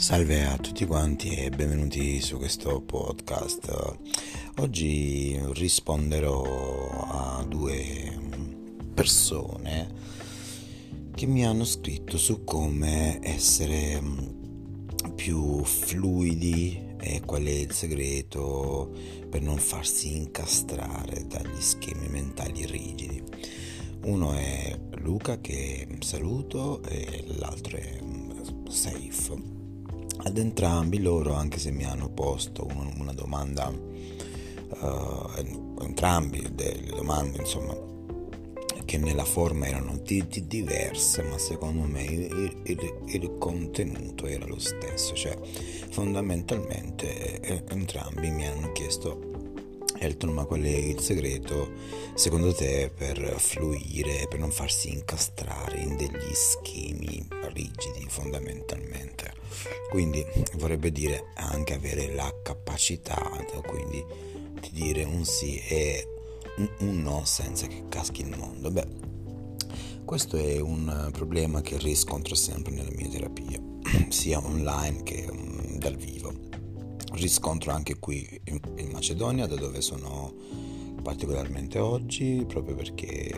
Salve a tutti quanti e benvenuti su questo podcast. Oggi risponderò a due persone che mi hanno scritto su come essere più fluidi e qual è il segreto per non farsi incastrare dagli schemi mentali rigidi. Uno è Luca che saluto e l'altro è Safe ad entrambi loro, anche se mi hanno posto una, domanda, uh, entrambi delle domande, insomma, che nella forma erano di, di diverse, ma secondo me il, il, il, contenuto era lo stesso, cioè fondamentalmente eh, entrambi mi hanno chiesto Elton, ma qual è il segreto secondo te per fluire, per non farsi incastrare in degli schemi rigidi fondamentalmente? Quindi vorrebbe dire anche avere la capacità, quindi di dire un sì e un no senza che caschi il mondo. Beh, questo è un problema che riscontro sempre nella mia terapia, sia online che mm, dal vivo riscontro anche qui in, in Macedonia, da dove sono particolarmente oggi, proprio perché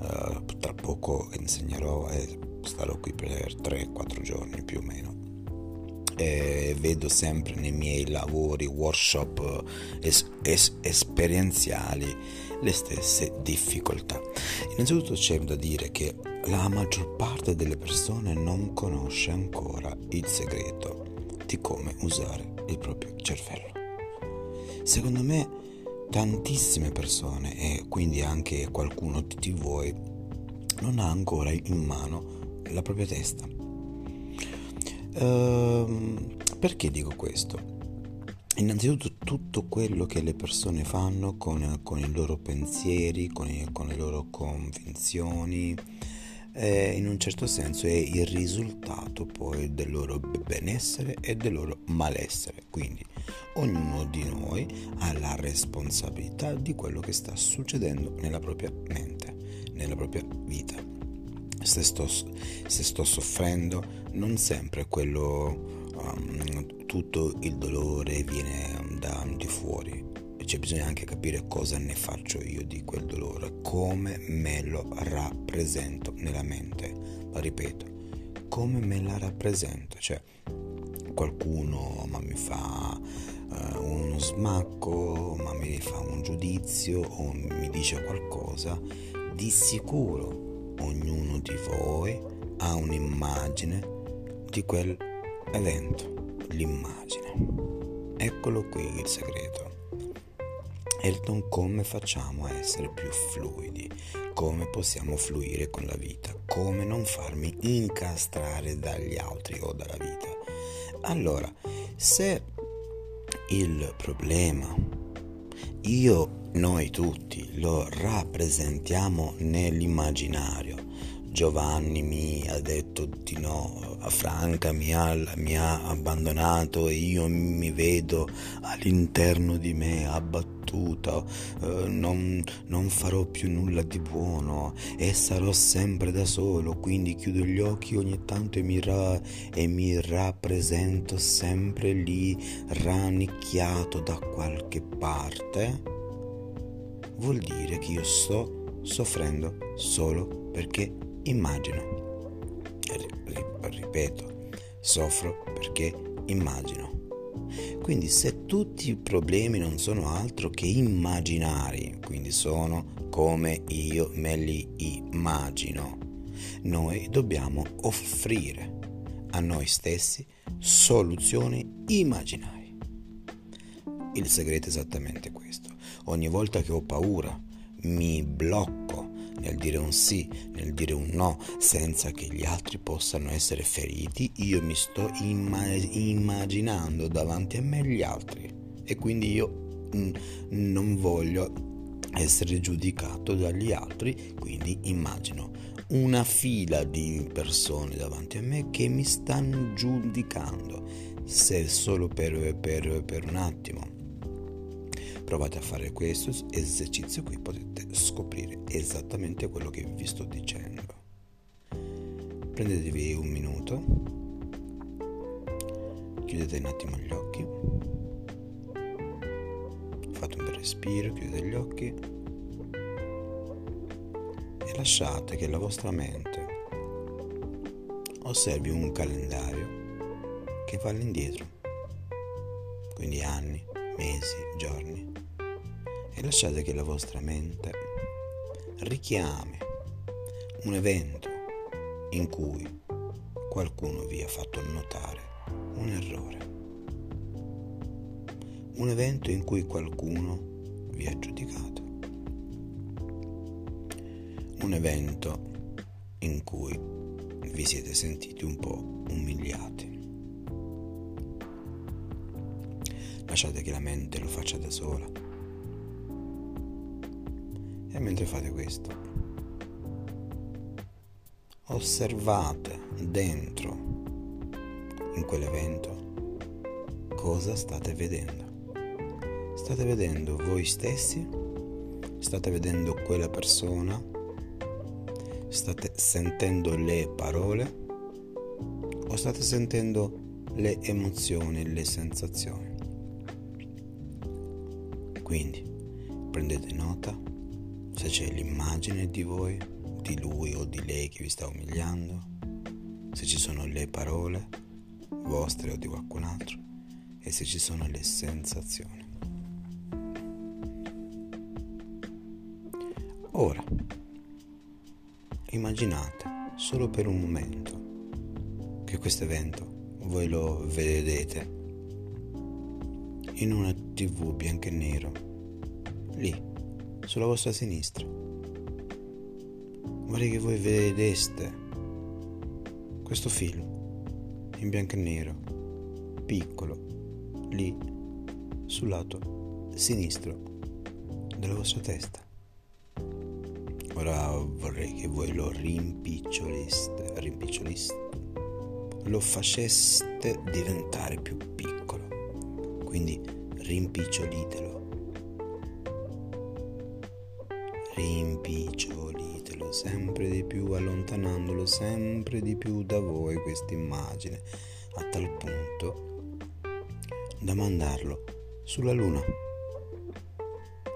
uh, tra poco insegnerò e starò qui per 3-4 giorni più o meno. E vedo sempre nei miei lavori, workshop es- es- esperienziali le stesse difficoltà. Innanzitutto c'è da dire che la maggior parte delle persone non conosce ancora il segreto di come usare il proprio cervello. Secondo me tantissime persone e quindi anche qualcuno di voi non ha ancora in mano la propria testa. Ehm, perché dico questo? Innanzitutto tutto quello che le persone fanno con, con i loro pensieri, con, i, con le loro convinzioni, eh, in un certo senso è il risultato poi del loro benessere e del loro malessere. Quindi ognuno di noi ha la responsabilità di quello che sta succedendo nella propria mente, nella propria vita. Se sto, se sto soffrendo, non sempre quello, um, tutto il dolore viene da di fuori, c'è bisogno anche capire cosa ne faccio io di quel dolore, come me lo rappresento nella mente. Ma ripeto, come me la rappresento, cioè qualcuno ma mi fa uh, uno smacco, ma mi fa un giudizio o mi dice qualcosa, di sicuro ognuno di voi ha un'immagine di quell'evento, l'immagine. Eccolo qui il segreto. Elton come facciamo a essere più fluidi, come possiamo fluire con la vita, come non farmi incastrare dagli altri o dalla vita. Allora, se il problema io, noi tutti lo rappresentiamo nell'immaginario, Giovanni mi ha detto di no, Franca mi ha, mi ha abbandonato e io mi vedo all'interno di me abbattuta, eh, non, non farò più nulla di buono e sarò sempre da solo, quindi chiudo gli occhi ogni tanto e mi, ra- e mi rappresento sempre lì rannicchiato da qualche parte. Vuol dire che io sto soffrendo solo perché immagino. Ripeto, soffro perché immagino. Quindi se tutti i problemi non sono altro che immaginari, quindi sono come io me li immagino, noi dobbiamo offrire a noi stessi soluzioni immaginari. Il segreto è esattamente questo. Ogni volta che ho paura, mi blocco nel dire un sì, nel dire un no, senza che gli altri possano essere feriti, io mi sto imma- immaginando davanti a me gli altri. E quindi io mm, non voglio essere giudicato dagli altri, quindi immagino una fila di persone davanti a me che mi stanno giudicando, se solo per, per, per un attimo Provate a fare questo esercizio qui, potete scoprire esattamente quello che vi sto dicendo. Prendetevi un minuto. Chiudete un attimo gli occhi, fate un bel respiro, chiudete gli occhi. E lasciate che la vostra mente osservi un calendario che va all'indietro, quindi anni, mesi, giorni, e lasciate che la vostra mente richiami un evento in cui qualcuno vi ha fatto notare un errore. Un evento in cui qualcuno vi ha giudicato. Un evento in cui vi siete sentiti un po' umiliati. Lasciate che la mente lo faccia da sola. E mentre fate questo, osservate dentro in quell'evento cosa state vedendo. State vedendo voi stessi? State vedendo quella persona? State sentendo le parole? O state sentendo le emozioni, le sensazioni? Quindi prendete nota se c'è l'immagine di voi di lui o di lei che vi sta umiliando, se ci sono le parole vostre o di qualcun altro e se ci sono le sensazioni. Ora, immaginate solo per un momento che questo evento voi lo vedete in una tv bianco e nero, lì, sulla vostra sinistra vorrei che voi vedeste questo film in bianco e nero, piccolo, lì sul lato sinistro della vostra testa. Ora vorrei che voi lo rimpiccioliste, rimpiccioliste, lo faceste diventare più piccolo. Quindi rimpicciolitelo. Rimpicciolitelo sempre di più, allontanandolo sempre di più da voi questa immagine, a tal punto da mandarlo sulla luna.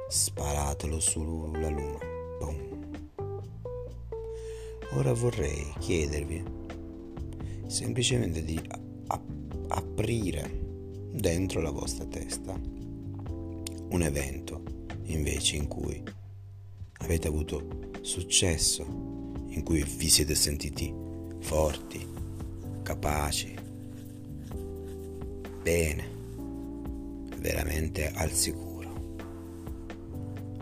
Sparatelo sulla luna. Boom. Ora vorrei chiedervi semplicemente di ap- aprire dentro la vostra testa un evento invece in cui avete avuto successo in cui vi siete sentiti forti, capaci, bene, veramente al sicuro.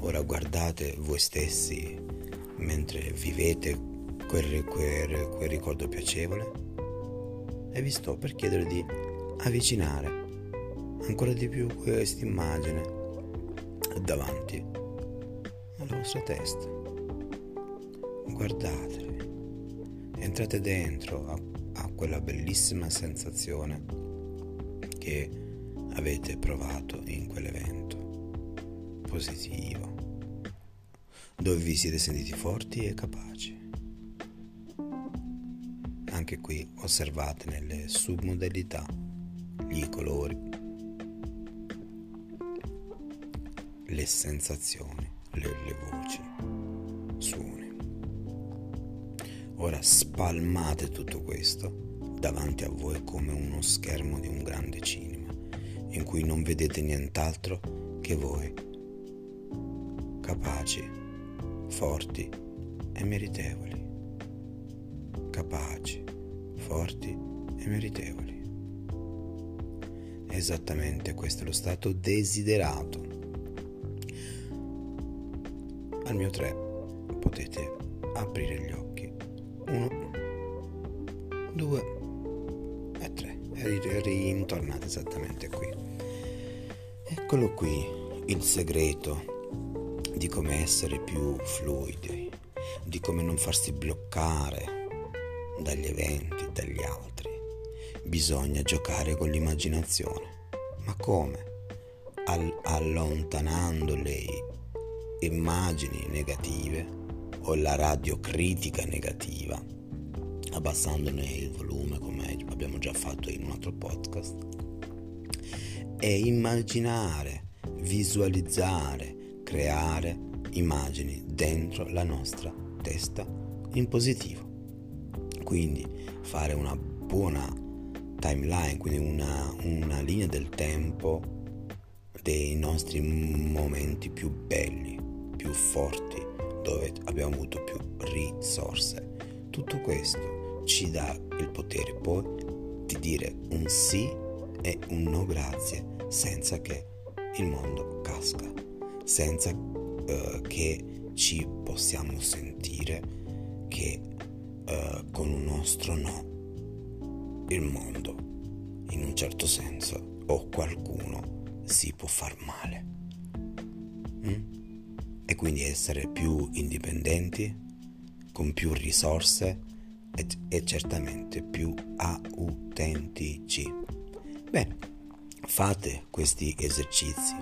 Ora guardate voi stessi mentre vivete quel, quel, quel ricordo piacevole e vi sto per chiedere di avvicinare ancora di più questa immagine davanti alla vostra testa guardatevi, entrate dentro a, a quella bellissima sensazione che avete provato in quell'evento positivo, dove vi siete sentiti forti e capaci. Anche qui osservate nelle submodalità i colori, le sensazioni, le, le voci, suoni. Ora spalmate tutto questo davanti a voi come uno schermo di un grande cinema, in cui non vedete nient'altro che voi, capaci, forti e meritevoli. Capaci, forti e meritevoli. Esattamente questo è lo stato desiderato. Al mio 3 potete aprire gli occhi uno, due e tre. E ritornate esattamente qui. Eccolo qui il segreto di come essere più fluidi, di come non farsi bloccare dagli eventi, dagli altri. Bisogna giocare con l'immaginazione. Ma come? All- allontanando le immagini negative o la radiocritica negativa, abbassandone il volume come abbiamo già fatto in un altro podcast, è immaginare, visualizzare, creare immagini dentro la nostra testa in positivo. Quindi fare una buona timeline, quindi una, una linea del tempo dei nostri momenti più belli, più forti, dove abbiamo avuto più risorse. Tutto questo ci dà il potere poi di dire un sì e un no grazie senza che il mondo casca, senza uh, che ci possiamo sentire che uh, con un nostro no il mondo, in un certo senso, o qualcuno si può far male. Mm? E quindi essere più indipendenti, con più risorse e, e certamente più autentici. Bene, fate questi esercizi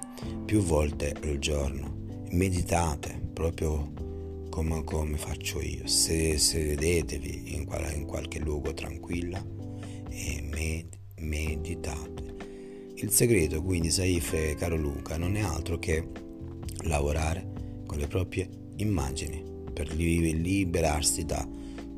più volte al giorno, meditate proprio come, come faccio io, Se, sedetevi in, qual, in, qualche luogo tranquilla e med, meditate. Il segreto quindi, Saif e caro Luca, non è altro che lavorare con le proprie immagini per liberarsi da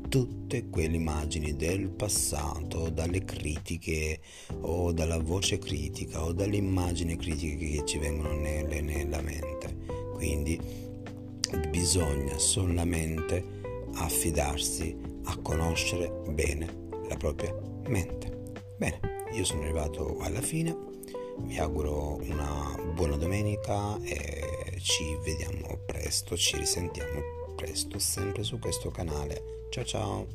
tutte quelle immagini del passato, dalle critiche o dalla voce critica o dalle immagini critiche che ci vengono nelle, nella mente. Quindi bisogna solamente affidarsi a conoscere bene la propria mente. Bene, io sono arrivato alla fine, vi auguro una buona domenica e ci vediamo presto, ci risentiamo presto sempre su questo canale. Ciao ciao!